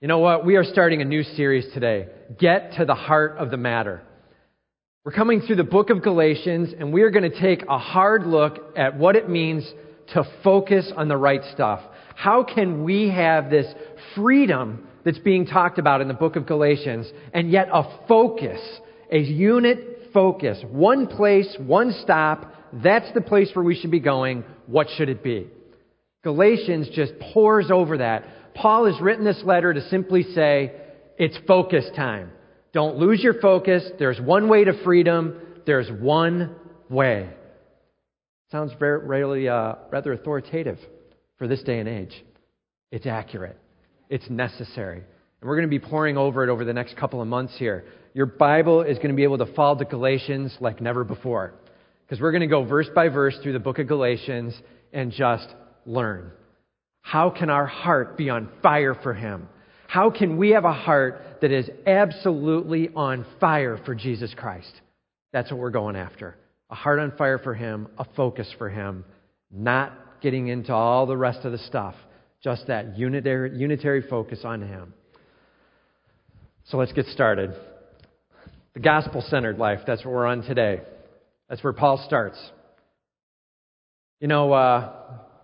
You know what? We are starting a new series today. Get to the heart of the matter. We're coming through the book of Galatians, and we are going to take a hard look at what it means to focus on the right stuff. How can we have this freedom that's being talked about in the book of Galatians, and yet a focus, a unit focus, one place, one stop, that's the place where we should be going. What should it be? Galatians just pours over that. Paul has written this letter to simply say, it's focus time. Don't lose your focus. There's one way to freedom. There's one way. Sounds very, really, uh, rather authoritative for this day and age. It's accurate. It's necessary. And we're going to be pouring over it over the next couple of months here. Your Bible is going to be able to fall to Galatians like never before. Because we're going to go verse by verse through the book of Galatians and just learn. How can our heart be on fire for Him? How can we have a heart that is absolutely on fire for Jesus Christ? That's what we're going after. A heart on fire for Him, a focus for Him, not getting into all the rest of the stuff, just that unitary, unitary focus on Him. So let's get started. The gospel centered life, that's what we're on today. That's where Paul starts. You know, uh,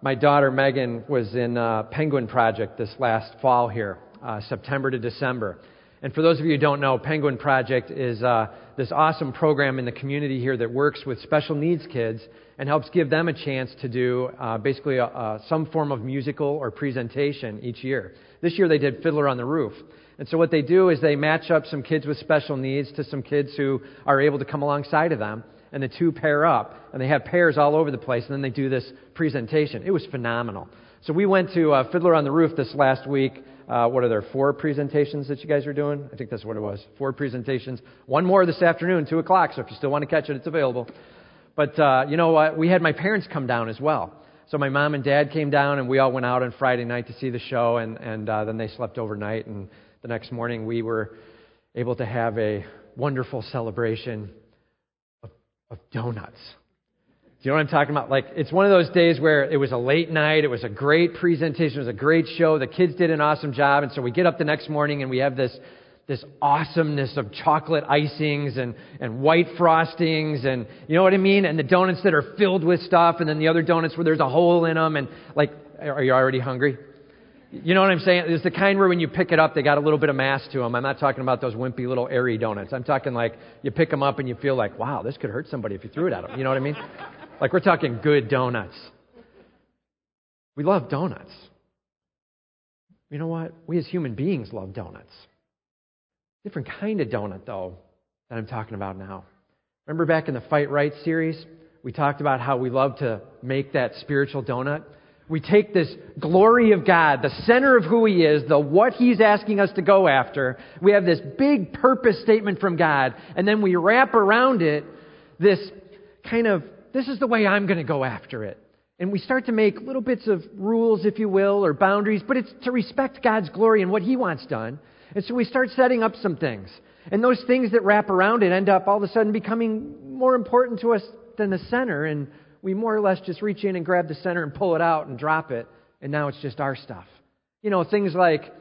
my daughter Megan was in uh, Penguin Project this last fall here, uh, September to December. And for those of you who don't know, Penguin Project is uh, this awesome program in the community here that works with special needs kids and helps give them a chance to do uh, basically a, a, some form of musical or presentation each year. This year they did Fiddler on the Roof. And so what they do is they match up some kids with special needs to some kids who are able to come alongside of them and the two pair up, and they have pairs all over the place, and then they do this presentation. It was phenomenal. So we went to uh, Fiddler on the Roof this last week. Uh, what are there, four presentations that you guys are doing? I think that's what it was. Four presentations. One more this afternoon, 2 o'clock, so if you still want to catch it, it's available. But uh, you know what? We had my parents come down as well. So my mom and dad came down, and we all went out on Friday night to see the show, and, and uh, then they slept overnight. And the next morning, we were able to have a wonderful celebration of donuts. Do you know what I'm talking about? Like, it's one of those days where it was a late night, it was a great presentation, it was a great show, the kids did an awesome job, and so we get up the next morning and we have this, this awesomeness of chocolate icings and, and white frostings and, you know what I mean? And the donuts that are filled with stuff, and then the other donuts where there's a hole in them, and like, are you already hungry? You know what I'm saying? It's the kind where when you pick it up, they got a little bit of mass to them. I'm not talking about those wimpy little airy donuts. I'm talking like you pick them up and you feel like, wow, this could hurt somebody if you threw it at them. You know what I mean? Like we're talking good donuts. We love donuts. You know what? We as human beings love donuts. Different kind of donut, though, that I'm talking about now. Remember back in the Fight Right series? We talked about how we love to make that spiritual donut. We take this glory of God, the center of who He is, the what He's asking us to go after. We have this big purpose statement from God, and then we wrap around it this kind of, this is the way I'm going to go after it. And we start to make little bits of rules, if you will, or boundaries, but it's to respect God's glory and what He wants done. And so we start setting up some things. And those things that wrap around it end up all of a sudden becoming more important to us than the center. And we more or less just reach in and grab the center and pull it out and drop it, and now it's just our stuff. You know, things like,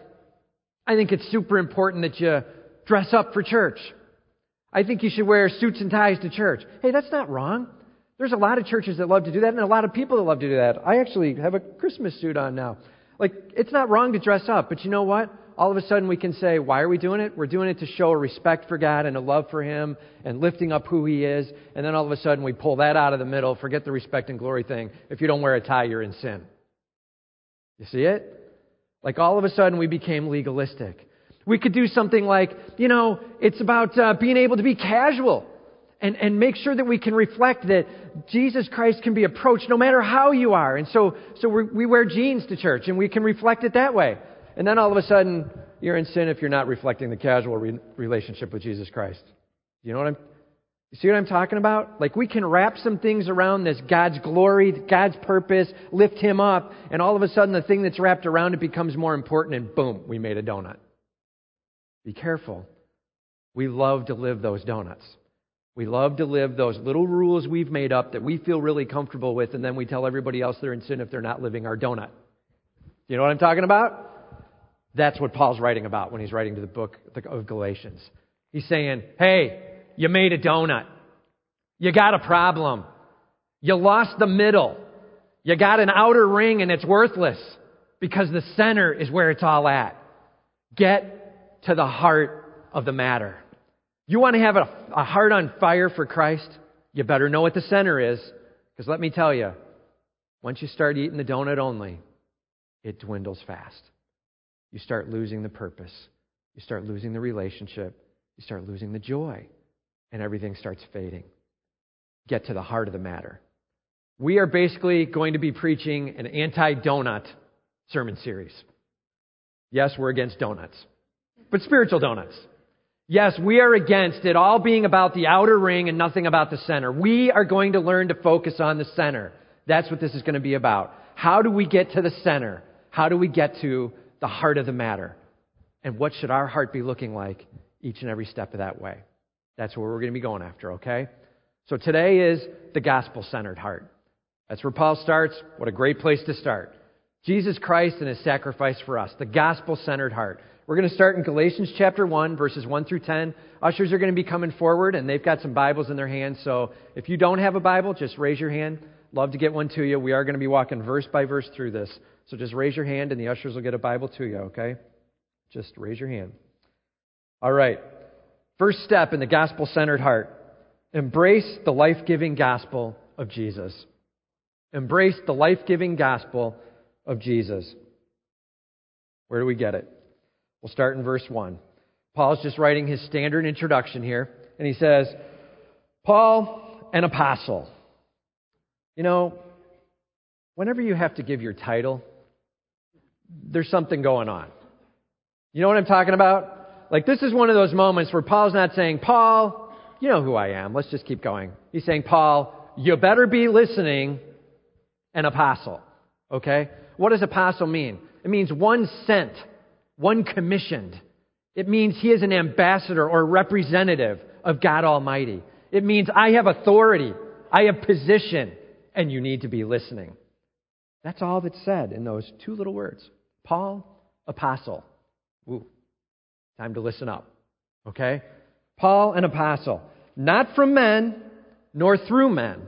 I think it's super important that you dress up for church. I think you should wear suits and ties to church. Hey, that's not wrong. There's a lot of churches that love to do that, and a lot of people that love to do that. I actually have a Christmas suit on now. Like, it's not wrong to dress up, but you know what? All of a sudden we can say, why are we doing it? We're doing it to show a respect for God and a love for Him and lifting up who He is. And then all of a sudden we pull that out of the middle, forget the respect and glory thing. If you don't wear a tie, you're in sin. You see it? Like all of a sudden we became legalistic. We could do something like, you know, it's about uh, being able to be casual and, and make sure that we can reflect that Jesus Christ can be approached no matter how you are. And so, so we wear jeans to church and we can reflect it that way. And then all of a sudden, you're in sin if you're not reflecting the casual re- relationship with Jesus Christ. You know what I'm you see what I'm talking about? Like we can wrap some things around this God's glory, God's purpose, lift him up, and all of a sudden the thing that's wrapped around it becomes more important and boom, we made a donut. Be careful. We love to live those donuts. We love to live those little rules we've made up that we feel really comfortable with, and then we tell everybody else they're in sin if they're not living our donut. You know what I'm talking about? That's what Paul's writing about when he's writing to the book of Galatians. He's saying, hey, you made a donut. You got a problem. You lost the middle. You got an outer ring and it's worthless because the center is where it's all at. Get to the heart of the matter. You want to have a, a heart on fire for Christ? You better know what the center is. Because let me tell you, once you start eating the donut only, it dwindles fast. You start losing the purpose. You start losing the relationship. You start losing the joy. And everything starts fading. Get to the heart of the matter. We are basically going to be preaching an anti donut sermon series. Yes, we're against donuts, but spiritual donuts. Yes, we are against it all being about the outer ring and nothing about the center. We are going to learn to focus on the center. That's what this is going to be about. How do we get to the center? How do we get to the heart of the matter? And what should our heart be looking like each and every step of that way? That's where we're going to be going after, okay? So today is the gospel centered heart. That's where Paul starts. What a great place to start. Jesus Christ and his sacrifice for us, the gospel centered heart. We're going to start in Galatians chapter 1, verses 1 through 10. Ushers are going to be coming forward, and they've got some Bibles in their hands. So if you don't have a Bible, just raise your hand. Love to get one to you. We are going to be walking verse by verse through this. So just raise your hand, and the ushers will get a Bible to you, okay? Just raise your hand. All right. First step in the gospel centered heart embrace the life giving gospel of Jesus. Embrace the life giving gospel of Jesus. Where do we get it? We'll start in verse 1. Paul's just writing his standard introduction here, and he says, Paul, an apostle. You know, whenever you have to give your title, there's something going on. You know what I'm talking about? Like, this is one of those moments where Paul's not saying, Paul, you know who I am. Let's just keep going. He's saying, Paul, you better be listening, an apostle. Okay? What does apostle mean? It means one sent one commissioned. It means he is an ambassador or representative of God Almighty. It means I have authority, I have position, and you need to be listening. That's all that's said in those two little words Paul, apostle. Ooh, time to listen up. Okay? Paul, an apostle. Not from men, nor through men.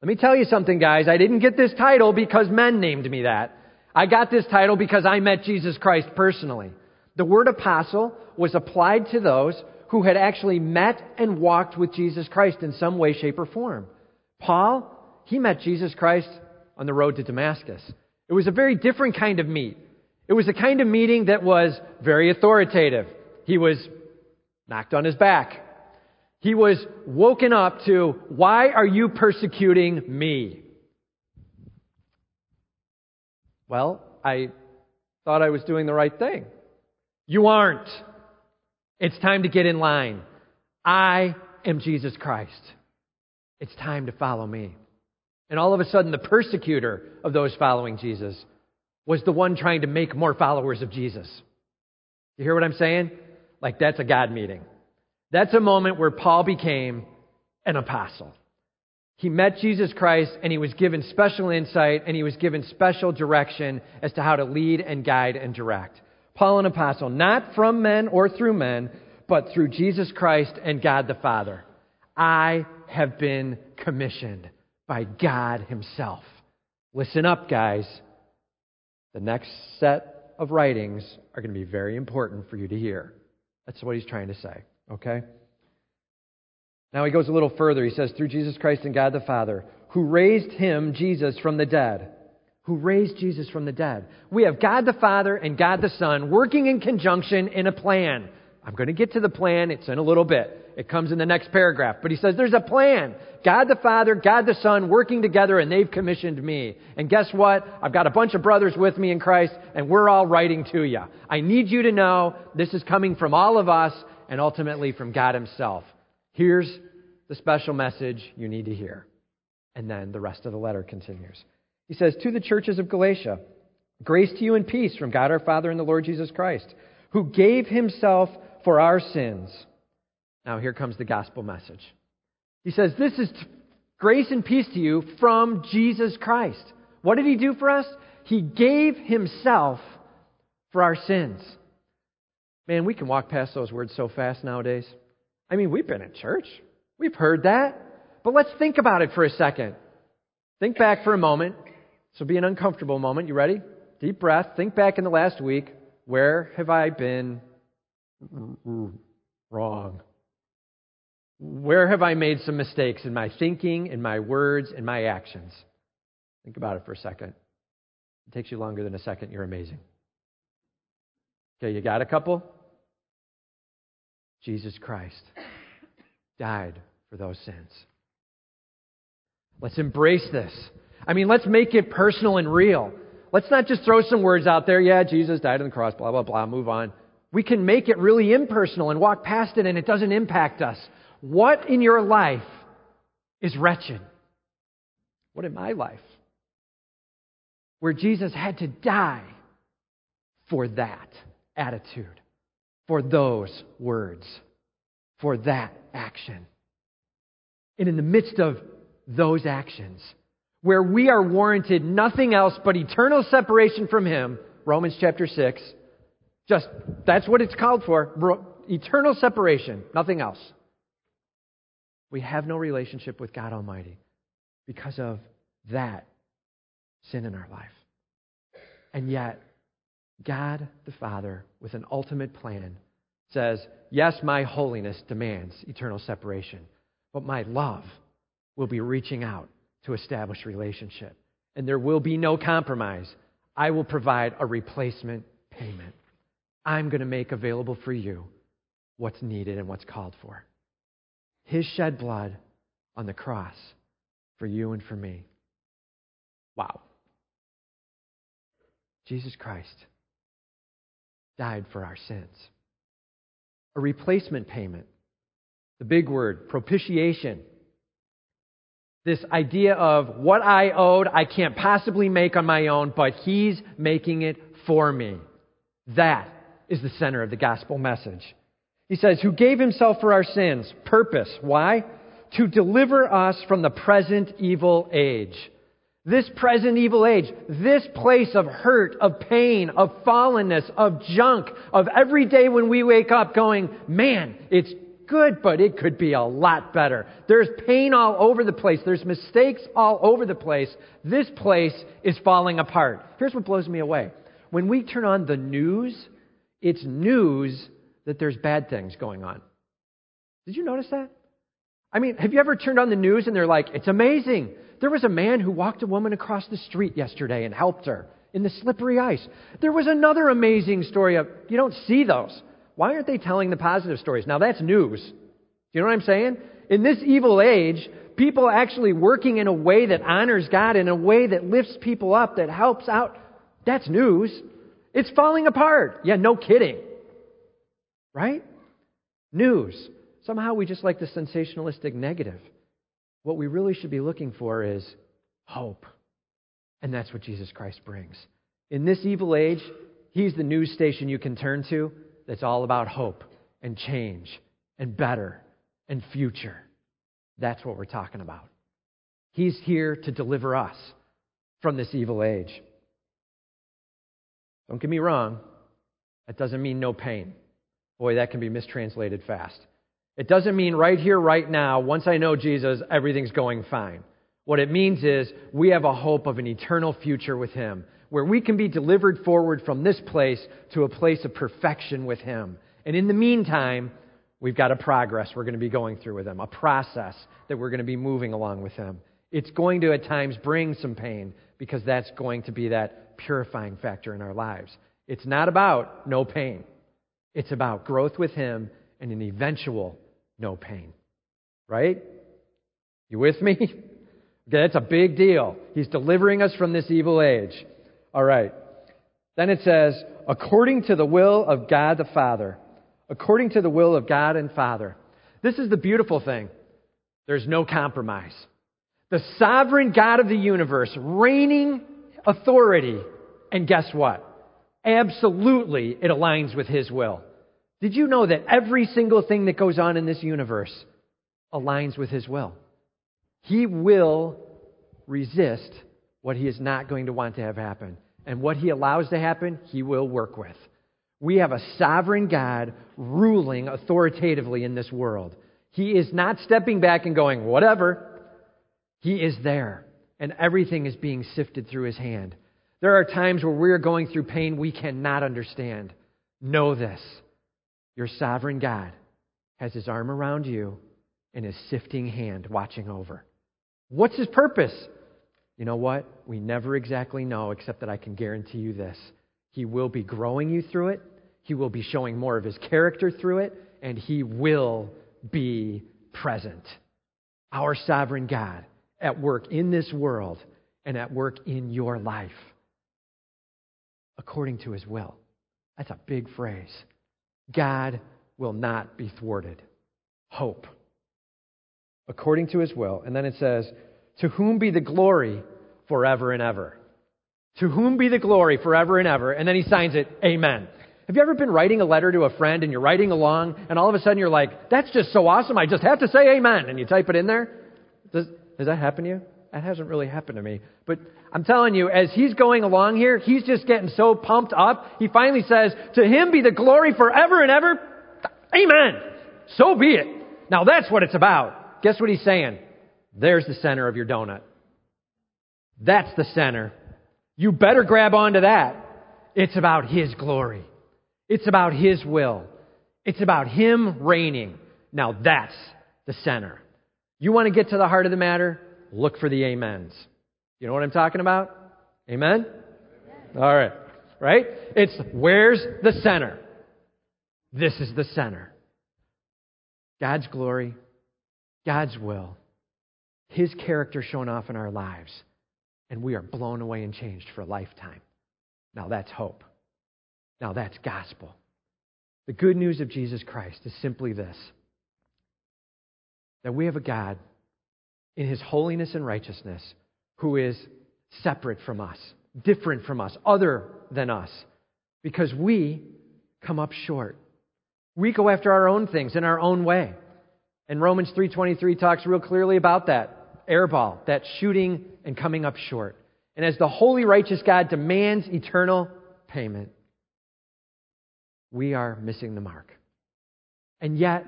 Let me tell you something, guys. I didn't get this title because men named me that. I got this title because I met Jesus Christ personally. The word apostle was applied to those who had actually met and walked with Jesus Christ in some way, shape, or form. Paul, he met Jesus Christ on the road to Damascus. It was a very different kind of meet. It was a kind of meeting that was very authoritative. He was knocked on his back. He was woken up to, why are you persecuting me? Well, I thought I was doing the right thing. You aren't. It's time to get in line. I am Jesus Christ. It's time to follow me. And all of a sudden, the persecutor of those following Jesus was the one trying to make more followers of Jesus. You hear what I'm saying? Like, that's a God meeting. That's a moment where Paul became an apostle. He met Jesus Christ and he was given special insight and he was given special direction as to how to lead and guide and direct. Paul, an apostle, not from men or through men, but through Jesus Christ and God the Father. I have been commissioned by God Himself. Listen up, guys. The next set of writings are going to be very important for you to hear. That's what he's trying to say, okay? Now he goes a little further. He says, through Jesus Christ and God the Father, who raised him, Jesus, from the dead. Who raised Jesus from the dead. We have God the Father and God the Son working in conjunction in a plan. I'm going to get to the plan. It's in a little bit. It comes in the next paragraph. But he says there's a plan. God the Father, God the Son working together, and they've commissioned me. And guess what? I've got a bunch of brothers with me in Christ, and we're all writing to you. I need you to know this is coming from all of us and ultimately from God Himself. Here's the special message you need to hear. And then the rest of the letter continues. He says, To the churches of Galatia, grace to you and peace from God our Father and the Lord Jesus Christ, who gave himself for our sins. Now, here comes the gospel message. He says, This is grace and peace to you from Jesus Christ. What did he do for us? He gave himself for our sins. Man, we can walk past those words so fast nowadays. I mean, we've been in church. We've heard that. But let's think about it for a second. Think back for a moment. This will be an uncomfortable moment. You ready? Deep breath. Think back in the last week. Where have I been wrong? Where have I made some mistakes in my thinking, in my words, in my actions? Think about it for a second. It takes you longer than a second. You're amazing. Okay, you got a couple? Jesus Christ died for those sins. Let's embrace this. I mean, let's make it personal and real. Let's not just throw some words out there. Yeah, Jesus died on the cross, blah, blah, blah, move on. We can make it really impersonal and walk past it and it doesn't impact us. What in your life is wretched? What in my life? Where Jesus had to die for that attitude, for those words, for that action. And in the midst of those actions, where we are warranted nothing else but eternal separation from Him, Romans chapter 6, just that's what it's called for eternal separation, nothing else. We have no relationship with God Almighty because of that sin in our life. And yet, God the Father, with an ultimate plan, says, Yes, my holiness demands eternal separation, but my love will be reaching out to establish relationship. And there will be no compromise. I will provide a replacement payment. I'm going to make available for you what's needed and what's called for. His shed blood on the cross for you and for me. Wow. Jesus Christ died for our sins. A replacement payment. The big word, propitiation. This idea of what I owed, I can't possibly make on my own, but He's making it for me. That is the center of the gospel message. He says, Who gave himself for our sins. Purpose. Why? To deliver us from the present evil age. This present evil age, this place of hurt, of pain, of fallenness, of junk, of every day when we wake up going, man, it's good, but it could be a lot better. There's pain all over the place. There's mistakes all over the place. This place is falling apart. Here's what blows me away. When we turn on the news, it's news that there's bad things going on. Did you notice that? I mean, have you ever turned on the news and they're like, it's amazing. There was a man who walked a woman across the street yesterday and helped her in the slippery ice. There was another amazing story of, you don't see those. Why aren't they telling the positive stories? Now that's news. Do you know what I'm saying? In this evil age, people actually working in a way that honors God, in a way that lifts people up, that helps out, that's news. It's falling apart. Yeah, no kidding. Right? News. Somehow we just like the sensationalistic negative. What we really should be looking for is hope. And that's what Jesus Christ brings. In this evil age, He's the news station you can turn to that's all about hope and change and better and future. That's what we're talking about. He's here to deliver us from this evil age. Don't get me wrong, that doesn't mean no pain. Boy, that can be mistranslated fast. It doesn't mean right here, right now, once I know Jesus, everything's going fine. What it means is we have a hope of an eternal future with Him, where we can be delivered forward from this place to a place of perfection with Him. And in the meantime, we've got a progress we're going to be going through with Him, a process that we're going to be moving along with Him. It's going to at times bring some pain because that's going to be that purifying factor in our lives. It's not about no pain. It's about growth with Him and an eventual no pain. Right? You with me? Okay, that's a big deal. He's delivering us from this evil age. All right. Then it says, according to the will of God the Father. According to the will of God and Father. This is the beautiful thing. There's no compromise. The sovereign God of the universe, reigning authority. And guess what? Absolutely, it aligns with His will. Did you know that every single thing that goes on in this universe aligns with His will? He will resist what He is not going to want to have happen. And what He allows to happen, He will work with. We have a sovereign God ruling authoritatively in this world. He is not stepping back and going, whatever. He is there, and everything is being sifted through His hand. There are times where we are going through pain we cannot understand. Know this your sovereign God has His arm around you and His sifting hand watching over. What's His purpose? You know what? We never exactly know, except that I can guarantee you this. He will be growing you through it, He will be showing more of His character through it, and He will be present. Our sovereign God at work in this world and at work in your life according to His will. That's a big phrase. God will not be thwarted. Hope. According to His will. And then it says, To whom be the glory forever and ever. To whom be the glory forever and ever. And then he signs it, Amen. Have you ever been writing a letter to a friend and you're writing along and all of a sudden you're like, that's just so awesome, I just have to say amen. And you type it in there? Does, does that happen to you? That hasn't really happened to me. But I'm telling you, as he's going along here, he's just getting so pumped up. He finally says, To him be the glory forever and ever. Amen. So be it. Now that's what it's about. Guess what he's saying? There's the center of your donut. That's the center. You better grab onto that. It's about His glory. It's about His will. It's about Him reigning. Now that's the center. You want to get to the heart of the matter? Look for the amens. You know what I'm talking about? Amen? All right. Right? It's where's the center? This is the center. God's glory, God's will, His character shown off in our lives and we are blown away and changed for a lifetime. Now that's hope. Now that's gospel. The good news of Jesus Christ is simply this that we have a God in his holiness and righteousness who is separate from us, different from us, other than us, because we come up short. We go after our own things in our own way. And Romans 3:23 talks real clearly about that airball, that shooting and coming up short. And as the holy, righteous God demands eternal payment, we are missing the mark. And yet,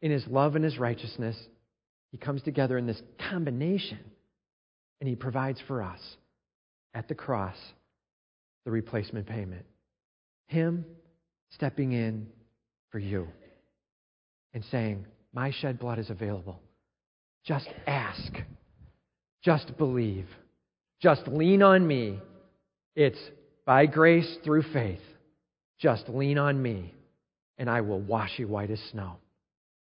in his love and his righteousness, he comes together in this combination and he provides for us at the cross the replacement payment. Him stepping in for you and saying, My shed blood is available. Just ask. Just believe. Just lean on me. It's by grace through faith. Just lean on me, and I will wash you white as snow.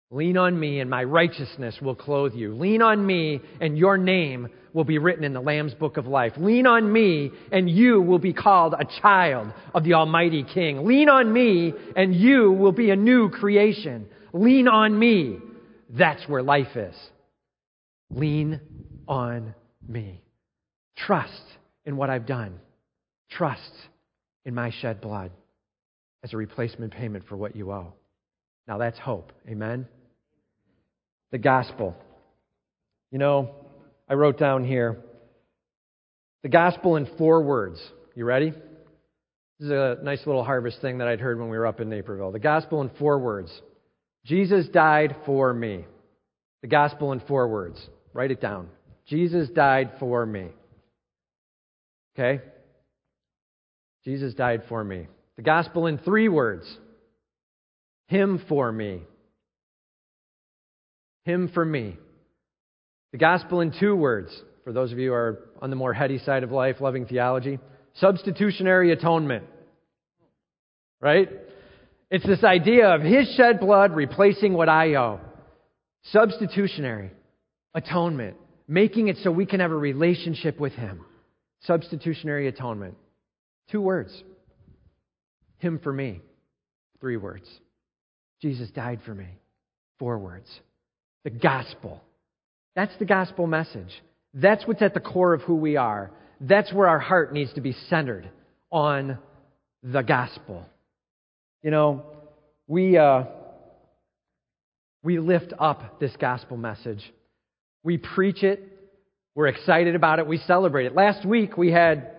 Lean on me, and my righteousness will clothe you. Lean on me, and your name will be written in the Lamb's book of life. Lean on me, and you will be called a child of the Almighty King. Lean on me, and you will be a new creation. Lean on me. That's where life is. Lean on me. Trust in what I've done. Trust in my shed blood as a replacement payment for what you owe. Now that's hope. Amen? The gospel. You know, I wrote down here the gospel in four words. You ready? This is a nice little harvest thing that I'd heard when we were up in Naperville. The gospel in four words Jesus died for me. The gospel in four words. Write it down. Jesus died for me. Okay? Jesus died for me. The gospel in three words Him for me. Him for me. The gospel in two words, for those of you who are on the more heady side of life, loving theology substitutionary atonement. Right? It's this idea of His shed blood replacing what I owe. Substitutionary atonement, making it so we can have a relationship with Him. Substitutionary atonement. Two words. Him for me. Three words. Jesus died for me. Four words. The gospel. That's the gospel message. That's what's at the core of who we are. That's where our heart needs to be centered on the gospel. You know, we, uh, we lift up this gospel message we preach it. We're excited about it. We celebrate it. Last week we had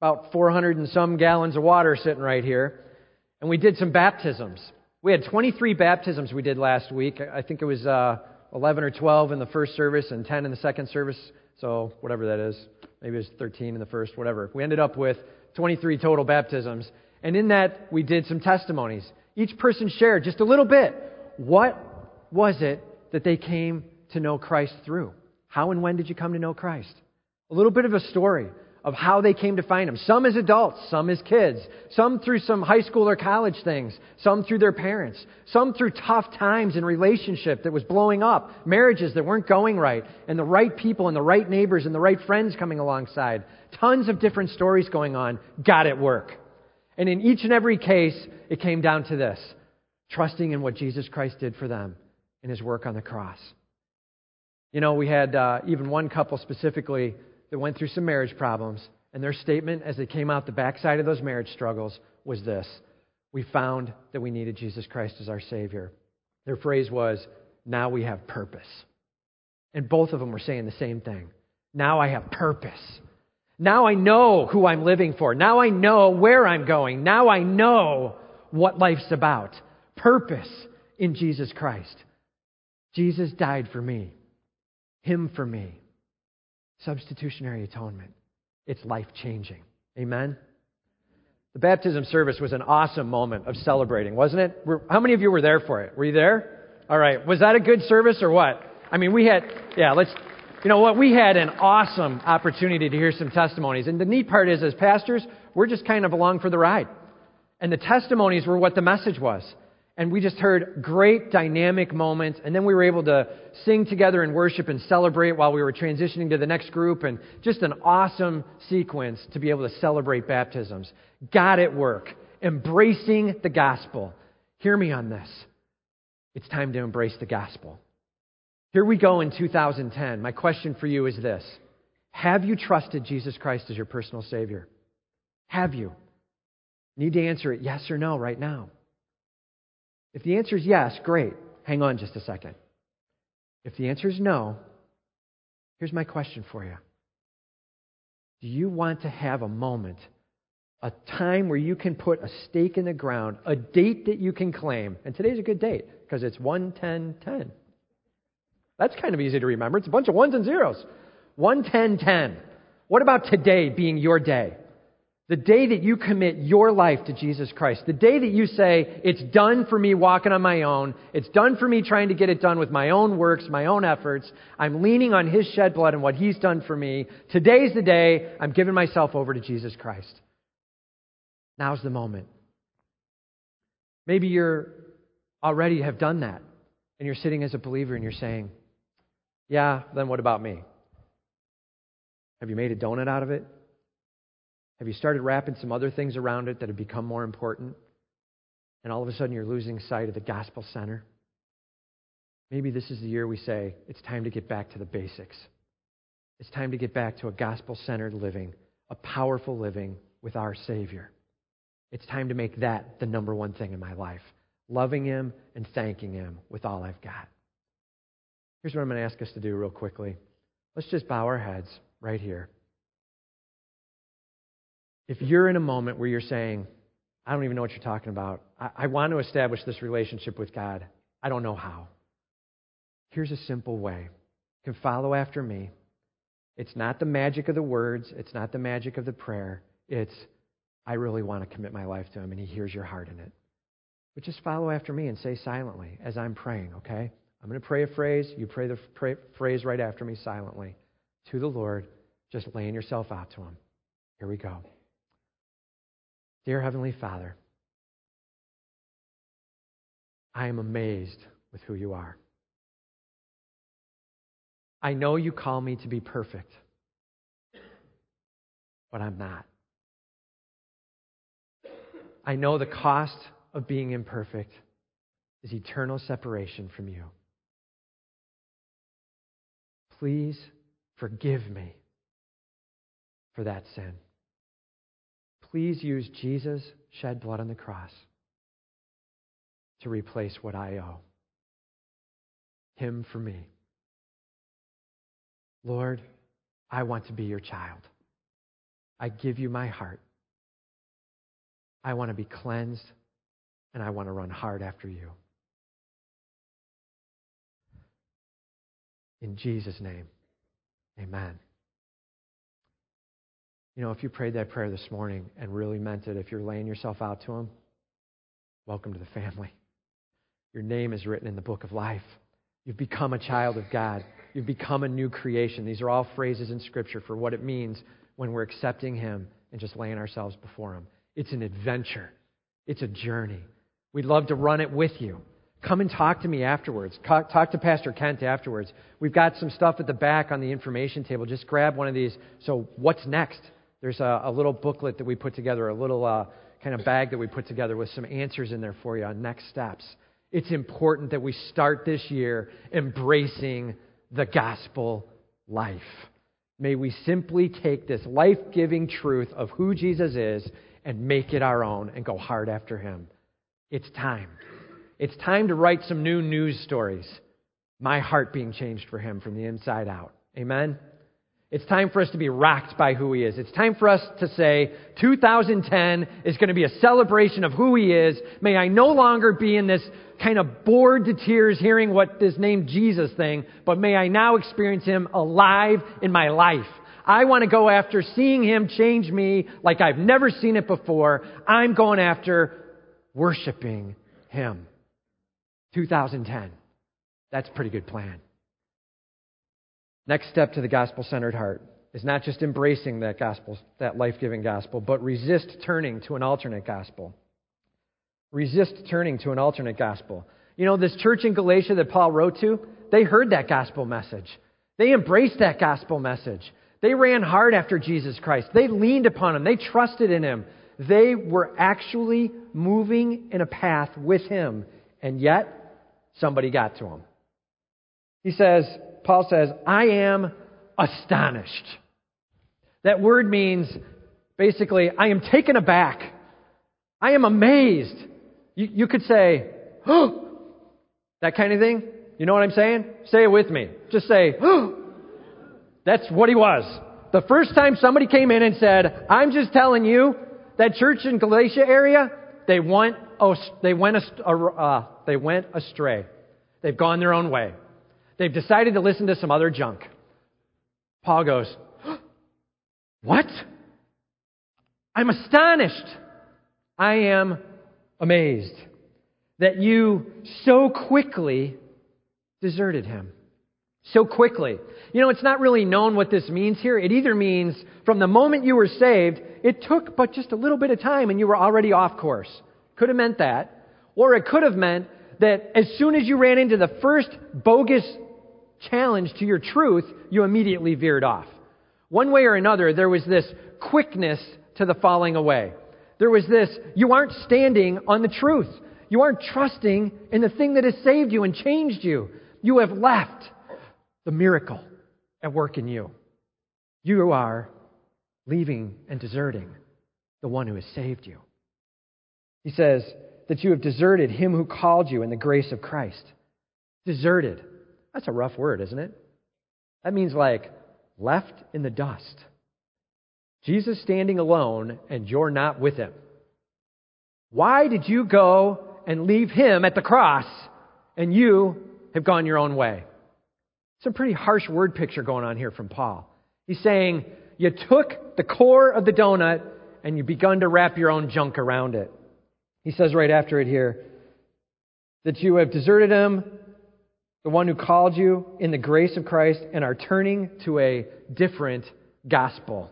about 400 and some gallons of water sitting right here. And we did some baptisms. We had 23 baptisms we did last week. I think it was uh, 11 or 12 in the first service and 10 in the second service. So, whatever that is. Maybe it was 13 in the first, whatever. We ended up with 23 total baptisms. And in that, we did some testimonies. Each person shared just a little bit. What was it that they came to know Christ through? How and when did you come to know Christ? A little bit of a story of how they came to find him. Some as adults, some as kids, some through some high school or college things, some through their parents, some through tough times in relationship that was blowing up, marriages that weren't going right, and the right people and the right neighbors and the right friends coming alongside. Tons of different stories going on. Got it work. And in each and every case, it came down to this trusting in what Jesus Christ did for them in his work on the cross. You know, we had uh, even one couple specifically that went through some marriage problems, and their statement as they came out the backside of those marriage struggles was this We found that we needed Jesus Christ as our Savior. Their phrase was, Now we have purpose. And both of them were saying the same thing. Now I have purpose. Now I know who I'm living for. Now I know where I'm going. Now I know what life's about. Purpose in Jesus Christ. Jesus died for me, Him for me. Substitutionary atonement. It's life changing. Amen? The baptism service was an awesome moment of celebrating, wasn't it? How many of you were there for it? Were you there? All right. Was that a good service or what? I mean, we had, yeah, let's, you know what? We had an awesome opportunity to hear some testimonies. And the neat part is, as pastors, we're just kind of along for the ride. And the testimonies were what the message was. And we just heard great dynamic moments. And then we were able to sing together and worship and celebrate while we were transitioning to the next group. And just an awesome sequence to be able to celebrate baptisms. God at work, embracing the gospel. Hear me on this. It's time to embrace the gospel. Here we go in 2010. My question for you is this Have you trusted Jesus Christ as your personal Savior? Have you? Need to answer it yes or no right now. If the answer is yes, great. Hang on just a second. If the answer is no, here's my question for you Do you want to have a moment, a time where you can put a stake in the ground, a date that you can claim? And today's a good date because it's 1 10 10. That's kind of easy to remember. It's a bunch of ones and zeros. 1 10 10. What about today being your day? The day that you commit your life to Jesus Christ, the day that you say, it's done for me walking on my own, it's done for me trying to get it done with my own works, my own efforts, I'm leaning on His shed blood and what He's done for me. Today's the day I'm giving myself over to Jesus Christ. Now's the moment. Maybe you're already have done that and you're sitting as a believer and you're saying, yeah, then what about me? Have you made a donut out of it? Have you started wrapping some other things around it that have become more important? And all of a sudden you're losing sight of the gospel center? Maybe this is the year we say it's time to get back to the basics. It's time to get back to a gospel centered living, a powerful living with our Savior. It's time to make that the number one thing in my life loving Him and thanking Him with all I've got. Here's what I'm going to ask us to do real quickly. Let's just bow our heads right here. If you're in a moment where you're saying, I don't even know what you're talking about, I, I want to establish this relationship with God, I don't know how. Here's a simple way. You can follow after me. It's not the magic of the words, it's not the magic of the prayer. It's, I really want to commit my life to Him, and He hears your heart in it. But just follow after me and say silently as I'm praying, okay? I'm going to pray a phrase. You pray the pray, phrase right after me silently to the Lord, just laying yourself out to Him. Here we go. Dear Heavenly Father, I am amazed with who you are. I know you call me to be perfect, but I'm not. I know the cost of being imperfect is eternal separation from you. Please forgive me for that sin please use Jesus' shed blood on the cross to replace what I owe. Him for me. Lord, I want to be your child. I give you my heart. I want to be cleansed, and I want to run hard after you. In Jesus' name, amen. You know, if you prayed that prayer this morning and really meant it, if you're laying yourself out to Him, welcome to the family. Your name is written in the book of life. You've become a child of God. You've become a new creation. These are all phrases in Scripture for what it means when we're accepting Him and just laying ourselves before Him. It's an adventure, it's a journey. We'd love to run it with you. Come and talk to me afterwards. Talk to Pastor Kent afterwards. We've got some stuff at the back on the information table. Just grab one of these. So, what's next? There's a, a little booklet that we put together, a little uh, kind of bag that we put together with some answers in there for you on next steps. It's important that we start this year embracing the gospel life. May we simply take this life giving truth of who Jesus is and make it our own and go hard after him. It's time. It's time to write some new news stories. My heart being changed for him from the inside out. Amen? It's time for us to be rocked by who he is. It's time for us to say, 2010 is going to be a celebration of who he is. May I no longer be in this kind of bored to tears hearing what this name Jesus thing, but may I now experience him alive in my life. I want to go after seeing him change me like I've never seen it before. I'm going after worshiping him. 2010. That's a pretty good plan. Next step to the gospel centered heart is not just embracing that gospel, that life giving gospel, but resist turning to an alternate gospel. Resist turning to an alternate gospel. You know, this church in Galatia that Paul wrote to, they heard that gospel message. They embraced that gospel message. They ran hard after Jesus Christ. They leaned upon him. They trusted in him. They were actually moving in a path with him. And yet, somebody got to him. He says, Paul says, I am astonished. That word means basically, I am taken aback. I am amazed. You, you could say, oh, that kind of thing. You know what I'm saying? Say it with me. Just say, oh. That's what he was. The first time somebody came in and said, I'm just telling you, that church in Galatia area, they went, oh, they went, uh, they went astray. They've gone their own way. They've decided to listen to some other junk. Paul goes, What? I'm astonished. I am amazed that you so quickly deserted him. So quickly. You know, it's not really known what this means here. It either means from the moment you were saved, it took but just a little bit of time and you were already off course. Could have meant that. Or it could have meant that as soon as you ran into the first bogus challenge to your truth, you immediately veered off. One way or another, there was this quickness to the falling away. There was this, you aren't standing on the truth. You aren't trusting in the thing that has saved you and changed you. You have left the miracle at work in you. You are leaving and deserting the one who has saved you. He says that you have deserted him who called you in the grace of Christ. Deserted. That's a rough word, isn't it? That means like left in the dust. Jesus standing alone and you're not with him. Why did you go and leave him at the cross and you have gone your own way? It's a pretty harsh word picture going on here from Paul. He's saying, You took the core of the donut and you begun to wrap your own junk around it. He says right after it here that you have deserted him, the one who called you in the grace of Christ, and are turning to a different gospel.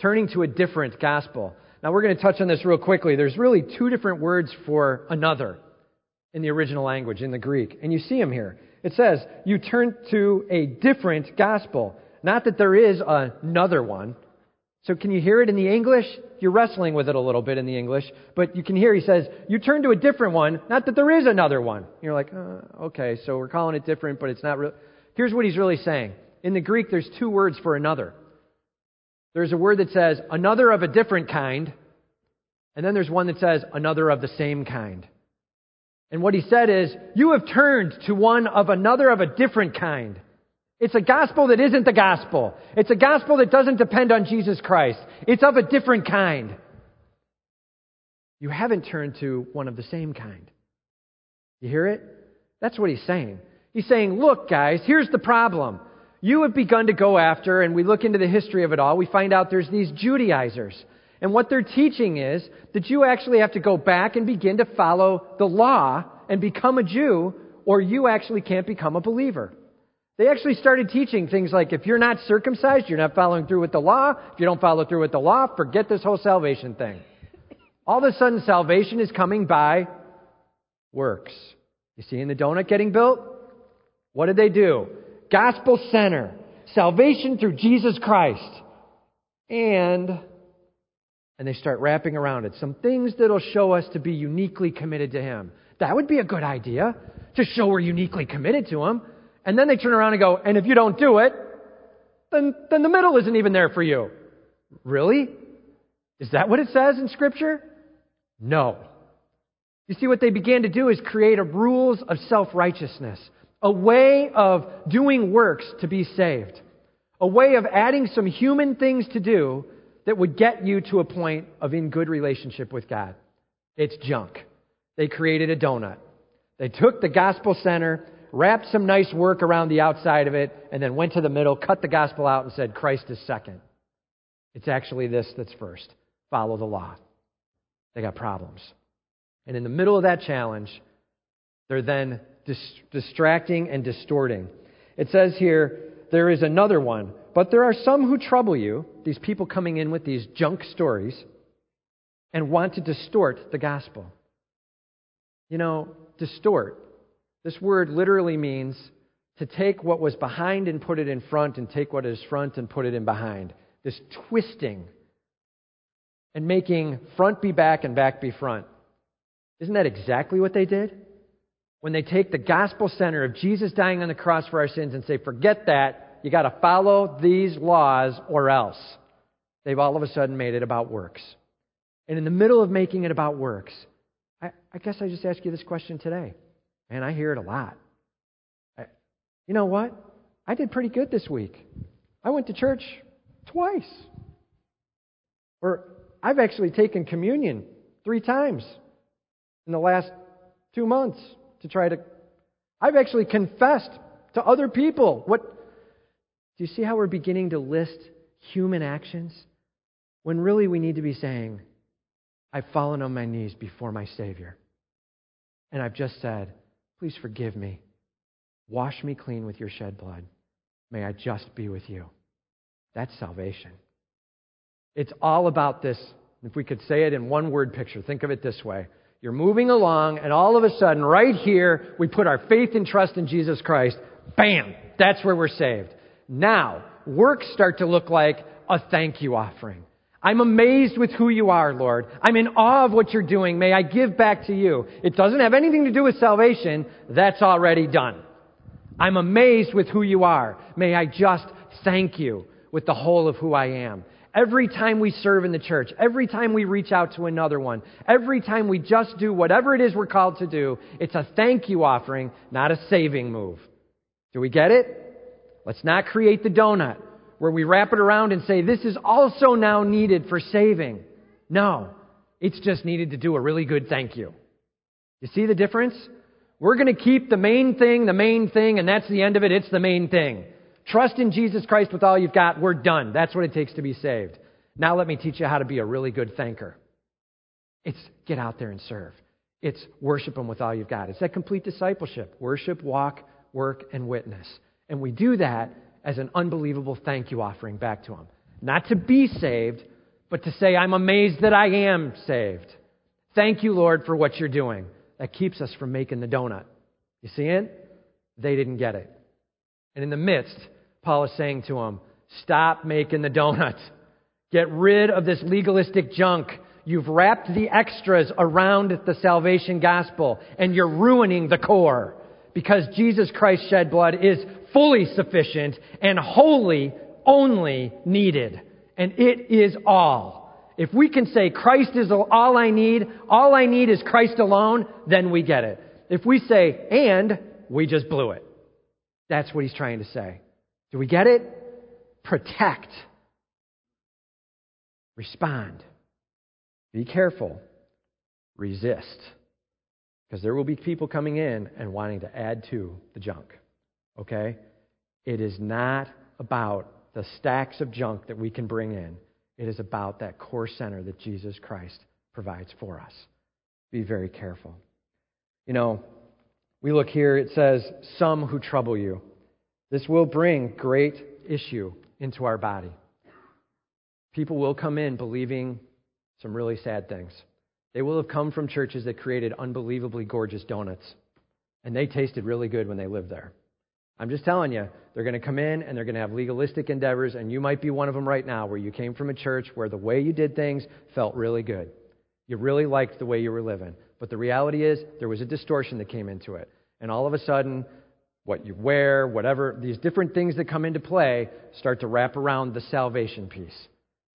Turning to a different gospel. Now, we're going to touch on this real quickly. There's really two different words for another in the original language, in the Greek. And you see them here. It says, you turn to a different gospel. Not that there is another one. So can you hear it in the English? You're wrestling with it a little bit in the English, but you can hear he says, you turn to a different one, not that there is another one. You're like, uh, okay, so we're calling it different, but it's not real. Here's what he's really saying. In the Greek, there's two words for another. There's a word that says another of a different kind, and then there's one that says another of the same kind. And what he said is, You have turned to one of another of a different kind. It's a gospel that isn't the gospel. It's a gospel that doesn't depend on Jesus Christ. It's of a different kind. You haven't turned to one of the same kind. You hear it? That's what he's saying. He's saying, look, guys, here's the problem. You have begun to go after, and we look into the history of it all, we find out there's these Judaizers. And what they're teaching is that you actually have to go back and begin to follow the law and become a Jew, or you actually can't become a believer. They actually started teaching things like if you're not circumcised, you're not following through with the law. If you don't follow through with the law, forget this whole salvation thing. All of a sudden, salvation is coming by works. You see in the donut getting built? What did they do? Gospel center. Salvation through Jesus Christ. And and they start wrapping around it some things that'll show us to be uniquely committed to him. That would be a good idea to show we're uniquely committed to him. And then they turn around and go, and if you don't do it, then, then the middle isn't even there for you. Really? Is that what it says in Scripture? No. You see, what they began to do is create a rules of self righteousness, a way of doing works to be saved, a way of adding some human things to do that would get you to a point of in good relationship with God. It's junk. They created a donut. They took the gospel center, wrapped some nice work around the outside of it, and then went to the middle, cut the gospel out, and said, Christ is second. It's actually this that's first. Follow the law. They got problems. And in the middle of that challenge, they're then dis- distracting and distorting. It says here, there is another one, but there are some who trouble you, these people coming in with these junk stories, and want to distort the gospel. You know, distort. This word literally means to take what was behind and put it in front, and take what is front and put it in behind. This twisting and making front be back and back be front. Isn't that exactly what they did? When they take the gospel center of Jesus dying on the cross for our sins and say, forget that, you got to follow these laws or else. They've all of a sudden made it about works. And in the middle of making it about works, I, I guess I just ask you this question today. Man, I hear it a lot. I, you know what? I did pretty good this week. I went to church twice. Or I've actually taken communion three times in the last two months to try to. I've actually confessed to other people. What? Do you see how we're beginning to list human actions when really we need to be saying, I've fallen on my knees before my Savior. And I've just said, Please forgive me. Wash me clean with your shed blood. May I just be with you. That's salvation. It's all about this. If we could say it in one word picture, think of it this way. You're moving along, and all of a sudden, right here, we put our faith and trust in Jesus Christ. Bam! That's where we're saved. Now, works start to look like a thank you offering. I'm amazed with who you are, Lord. I'm in awe of what you're doing. May I give back to you. It doesn't have anything to do with salvation. That's already done. I'm amazed with who you are. May I just thank you with the whole of who I am. Every time we serve in the church, every time we reach out to another one, every time we just do whatever it is we're called to do, it's a thank you offering, not a saving move. Do we get it? Let's not create the donut where we wrap it around and say, this is also now needed for saving. No, it's just needed to do a really good thank you. You see the difference? We're going to keep the main thing the main thing, and that's the end of it. It's the main thing. Trust in Jesus Christ with all you've got. We're done. That's what it takes to be saved. Now let me teach you how to be a really good thanker. It's get out there and serve. It's worship Him with all you've got. It's that complete discipleship worship, walk, work, and witness. And we do that as an unbelievable thank you offering back to Him. Not to be saved, but to say, I'm amazed that I am saved. Thank you, Lord, for what you're doing. That keeps us from making the donut. You see it? They didn't get it. And in the midst, Paul is saying to them, Stop making the donut. Get rid of this legalistic junk. You've wrapped the extras around the salvation gospel, and you're ruining the core. Because Jesus Christ's shed blood is fully sufficient and wholly only needed. And it is all. If we can say Christ is all I need, all I need is Christ alone, then we get it. If we say and, we just blew it. That's what he's trying to say. Do we get it? Protect. Respond. Be careful. Resist. Because there will be people coming in and wanting to add to the junk. Okay? It is not about the stacks of junk that we can bring in. It is about that core center that Jesus Christ provides for us. Be very careful. You know, we look here, it says, some who trouble you. This will bring great issue into our body. People will come in believing some really sad things. They will have come from churches that created unbelievably gorgeous donuts, and they tasted really good when they lived there. I'm just telling you, they're going to come in and they're going to have legalistic endeavors, and you might be one of them right now where you came from a church where the way you did things felt really good. You really liked the way you were living. But the reality is, there was a distortion that came into it. And all of a sudden, what you wear, whatever, these different things that come into play start to wrap around the salvation piece.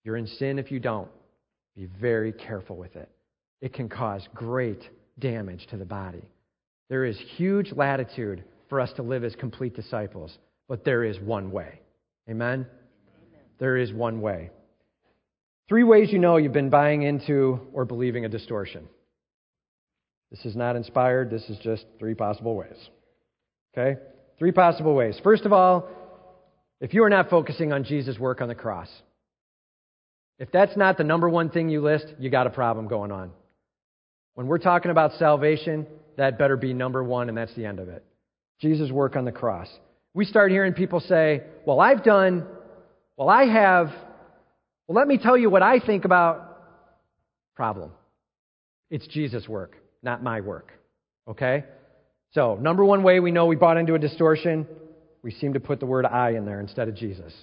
You're in sin if you don't. Be very careful with it. It can cause great damage to the body. There is huge latitude for us to live as complete disciples, but there is one way. Amen? Amen? There is one way. Three ways you know you've been buying into or believing a distortion. This is not inspired, this is just three possible ways. Okay? Three possible ways. First of all, if you are not focusing on Jesus' work on the cross, if that's not the number one thing you list, you got a problem going on. When we're talking about salvation, that better be number one, and that's the end of it. Jesus' work on the cross. We start hearing people say, Well, I've done, well, I have, well, let me tell you what I think about. Problem. It's Jesus' work, not my work. Okay? So, number one way we know we bought into a distortion, we seem to put the word I in there instead of Jesus.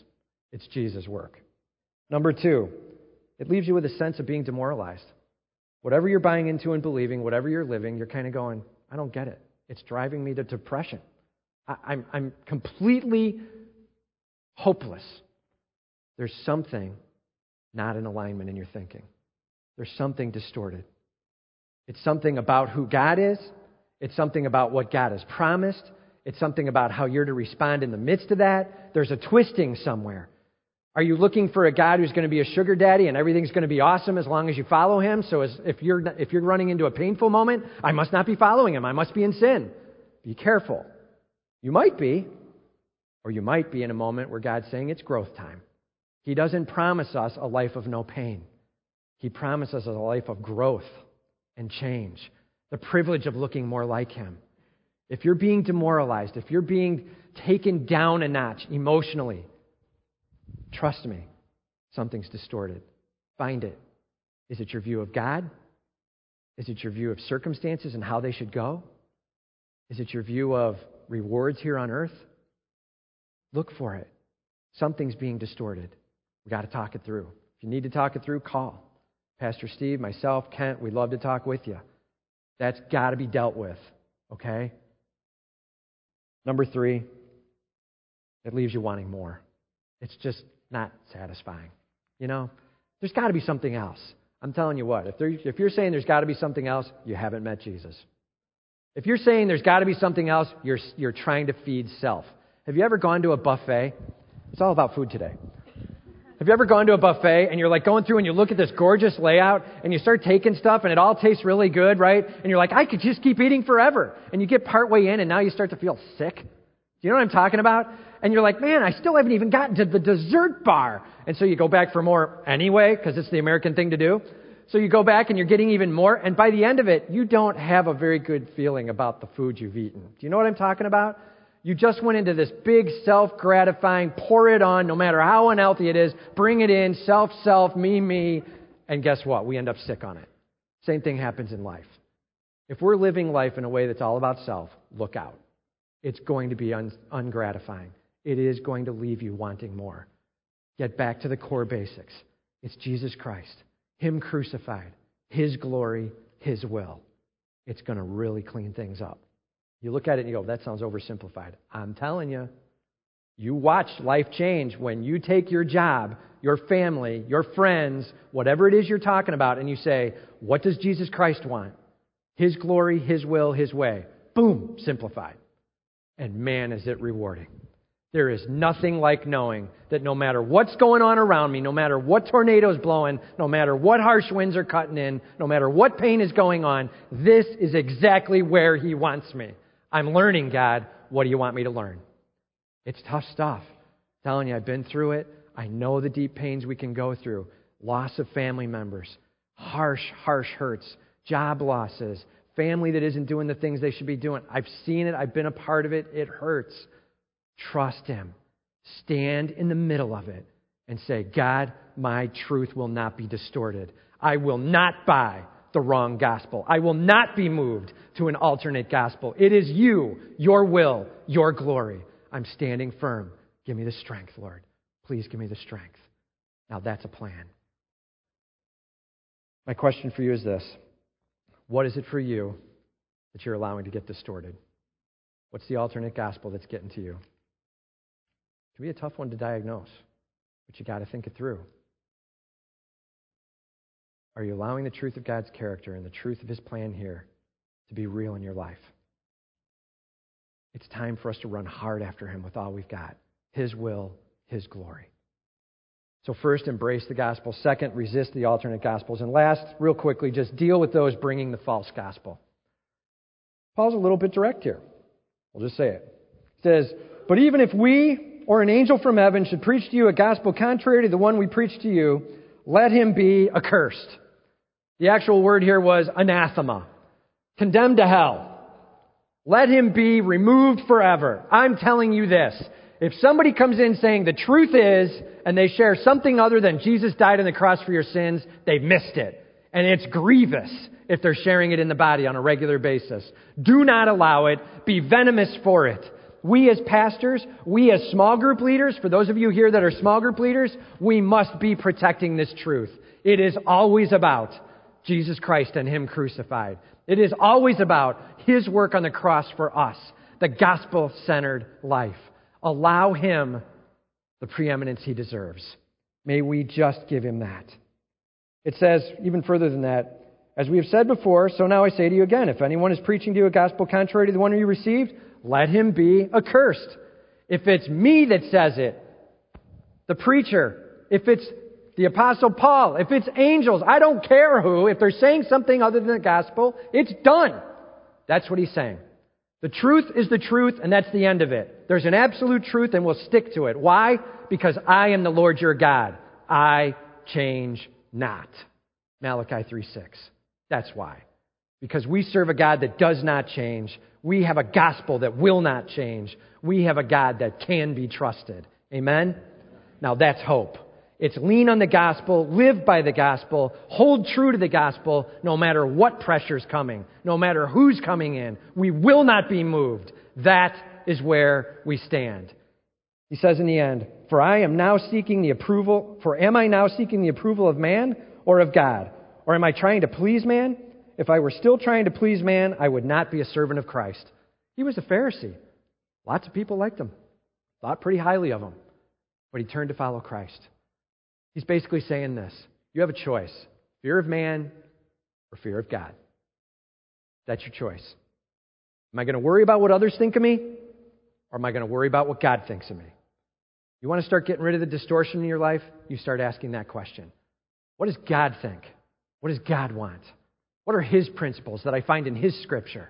It's Jesus' work. Number two, it leaves you with a sense of being demoralized. Whatever you're buying into and believing, whatever you're living, you're kind of going, I don't get it. It's driving me to depression. I'm, I'm completely hopeless. There's something not in alignment in your thinking. There's something distorted. It's something about who God is it's something about what God has promised. It's something about how you're to respond in the midst of that. There's a twisting somewhere. Are you looking for a God who's going to be a sugar daddy and everything's going to be awesome as long as you follow him? So as, if, you're, if you're running into a painful moment, I must not be following him. I must be in sin. Be careful. You might be, or you might be in a moment where God's saying it's growth time. He doesn't promise us a life of no pain. He promises us a life of growth and change the privilege of looking more like Him. If you're being demoralized, if you're being taken down a notch emotionally, trust me, something's distorted. Find it. Is it your view of God? Is it your view of circumstances and how they should go? Is it your view of rewards here on earth? Look for it. Something's being distorted. We've got to talk it through. If you need to talk it through, call. Pastor Steve, myself, Kent, we'd love to talk with you. That's got to be dealt with, okay? Number three, it leaves you wanting more. It's just not satisfying. You know, there's got to be something else. I'm telling you what, if, there, if you're saying there's got to be something else, you haven't met Jesus. If you're saying there's got to be something else, you're, you're trying to feed self. Have you ever gone to a buffet? It's all about food today. Have you ever gone to a buffet and you're like going through and you look at this gorgeous layout and you start taking stuff and it all tastes really good, right? And you're like, I could just keep eating forever. And you get partway in and now you start to feel sick. Do you know what I'm talking about? And you're like, man, I still haven't even gotten to the dessert bar. And so you go back for more anyway, because it's the American thing to do. So you go back and you're getting even more. And by the end of it, you don't have a very good feeling about the food you've eaten. Do you know what I'm talking about? You just went into this big self gratifying, pour it on, no matter how unhealthy it is, bring it in, self, self, me, me, and guess what? We end up sick on it. Same thing happens in life. If we're living life in a way that's all about self, look out. It's going to be un- ungratifying. It is going to leave you wanting more. Get back to the core basics. It's Jesus Christ, Him crucified, His glory, His will. It's going to really clean things up. You look at it and you go, that sounds oversimplified. I'm telling you, you watch life change when you take your job, your family, your friends, whatever it is you're talking about, and you say, what does Jesus Christ want? His glory, His will, His way. Boom, simplified. And man, is it rewarding. There is nothing like knowing that no matter what's going on around me, no matter what tornado's blowing, no matter what harsh winds are cutting in, no matter what pain is going on, this is exactly where He wants me. I'm learning, God. What do you want me to learn? It's tough stuff. I'm telling you, I've been through it. I know the deep pains we can go through loss of family members, harsh, harsh hurts, job losses, family that isn't doing the things they should be doing. I've seen it, I've been a part of it. It hurts. Trust Him. Stand in the middle of it and say, God, my truth will not be distorted. I will not buy the wrong gospel. I will not be moved to an alternate gospel. It is you, your will, your glory. I'm standing firm. Give me the strength, Lord. Please give me the strength. Now that's a plan. My question for you is this What is it for you that you're allowing to get distorted? What's the alternate gospel that's getting to you? Can be a tough one to diagnose, but you got to think it through. Are you allowing the truth of God's character and the truth of His plan here to be real in your life? It's time for us to run hard after Him with all we've got His will, His glory. So, first, embrace the gospel. Second, resist the alternate gospels. And last, real quickly, just deal with those bringing the false gospel. Paul's a little bit direct here. We'll just say it. He says, But even if we or an angel from heaven should preach to you a gospel contrary to the one we preach to you, let him be accursed. The actual word here was anathema, condemned to hell. Let him be removed forever. I'm telling you this. If somebody comes in saying the truth is, and they share something other than Jesus died on the cross for your sins, they've missed it. And it's grievous if they're sharing it in the body on a regular basis. Do not allow it. Be venomous for it. We as pastors, we as small group leaders, for those of you here that are small group leaders, we must be protecting this truth. It is always about Jesus Christ and Him crucified. It is always about His work on the cross for us, the gospel centered life. Allow Him the preeminence He deserves. May we just give Him that. It says, even further than that, as we have said before, so now I say to you again if anyone is preaching to you a gospel contrary to the one you received, let him be accursed. If it's me that says it, the preacher, if it's the Apostle Paul, if it's angels, I don't care who, if they're saying something other than the gospel, it's done. That's what he's saying. The truth is the truth, and that's the end of it. There's an absolute truth, and we'll stick to it. Why? Because I am the Lord your God. I change not. Malachi 3 6. That's why. Because we serve a God that does not change. We have a gospel that will not change. We have a God that can be trusted. Amen? Now that's hope. It's lean on the gospel, live by the gospel, hold true to the gospel no matter what pressure's coming, no matter who's coming in. We will not be moved. That is where we stand. He says in the end, For I am now seeking the approval, for am I now seeking the approval of man or of God? Or am I trying to please man? If I were still trying to please man, I would not be a servant of Christ. He was a Pharisee. Lots of people liked him, thought pretty highly of him, but he turned to follow Christ. He's basically saying this you have a choice fear of man or fear of God. That's your choice. Am I going to worry about what others think of me? Or am I going to worry about what God thinks of me? You want to start getting rid of the distortion in your life? You start asking that question. What does God think? What does God want? What are His principles that I find in His scripture?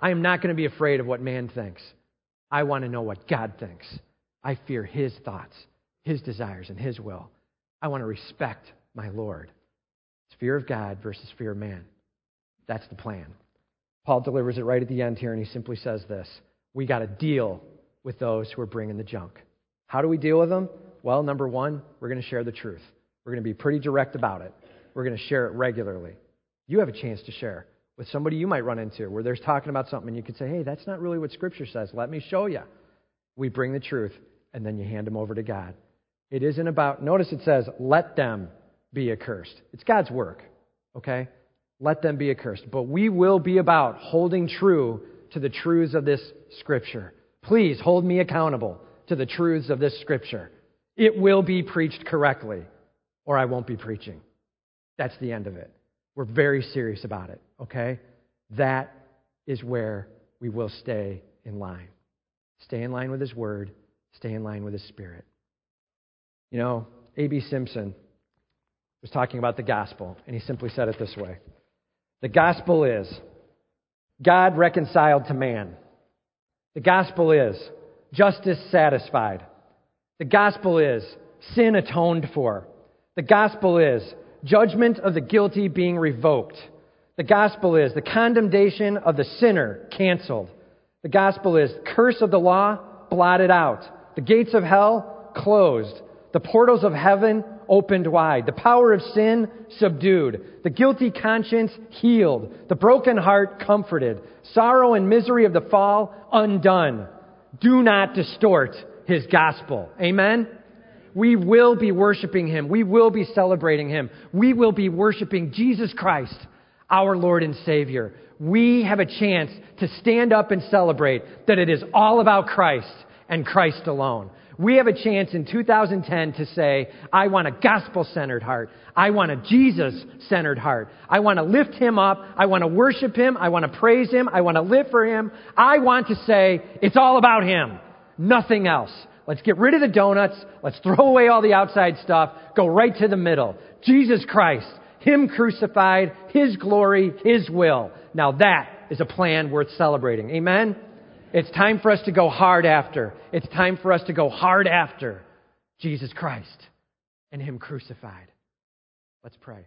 I am not going to be afraid of what man thinks. I want to know what God thinks. I fear His thoughts, His desires, and His will. I want to respect my Lord. It's fear of God versus fear of man. That's the plan. Paul delivers it right at the end here, and he simply says this We got to deal with those who are bringing the junk. How do we deal with them? Well, number one, we're going to share the truth. We're going to be pretty direct about it. We're going to share it regularly. You have a chance to share with somebody you might run into where there's talking about something and you could say, hey, that's not really what Scripture says. Let me show you. We bring the truth, and then you hand them over to God. It isn't about, notice it says, let them be accursed. It's God's work, okay? Let them be accursed. But we will be about holding true to the truths of this Scripture. Please hold me accountable to the truths of this Scripture. It will be preached correctly, or I won't be preaching. That's the end of it. We're very serious about it, okay? That is where we will stay in line. Stay in line with His Word, Stay in line with His Spirit. You know, A.B. Simpson was talking about the gospel, and he simply said it this way The gospel is God reconciled to man. The gospel is justice satisfied. The gospel is sin atoned for. The gospel is judgment of the guilty being revoked. The gospel is the condemnation of the sinner canceled. The gospel is curse of the law blotted out. The gates of hell closed. The portals of heaven opened wide. The power of sin subdued. The guilty conscience healed. The broken heart comforted. Sorrow and misery of the fall undone. Do not distort his gospel. Amen? We will be worshiping him. We will be celebrating him. We will be worshiping Jesus Christ, our Lord and Savior. We have a chance to stand up and celebrate that it is all about Christ and Christ alone. We have a chance in 2010 to say, I want a gospel centered heart. I want a Jesus centered heart. I want to lift him up. I want to worship him. I want to praise him. I want to live for him. I want to say, it's all about him. Nothing else. Let's get rid of the donuts. Let's throw away all the outside stuff. Go right to the middle. Jesus Christ. Him crucified. His glory. His will. Now that is a plan worth celebrating. Amen? It's time for us to go hard after. It's time for us to go hard after Jesus Christ and Him crucified. Let's pray.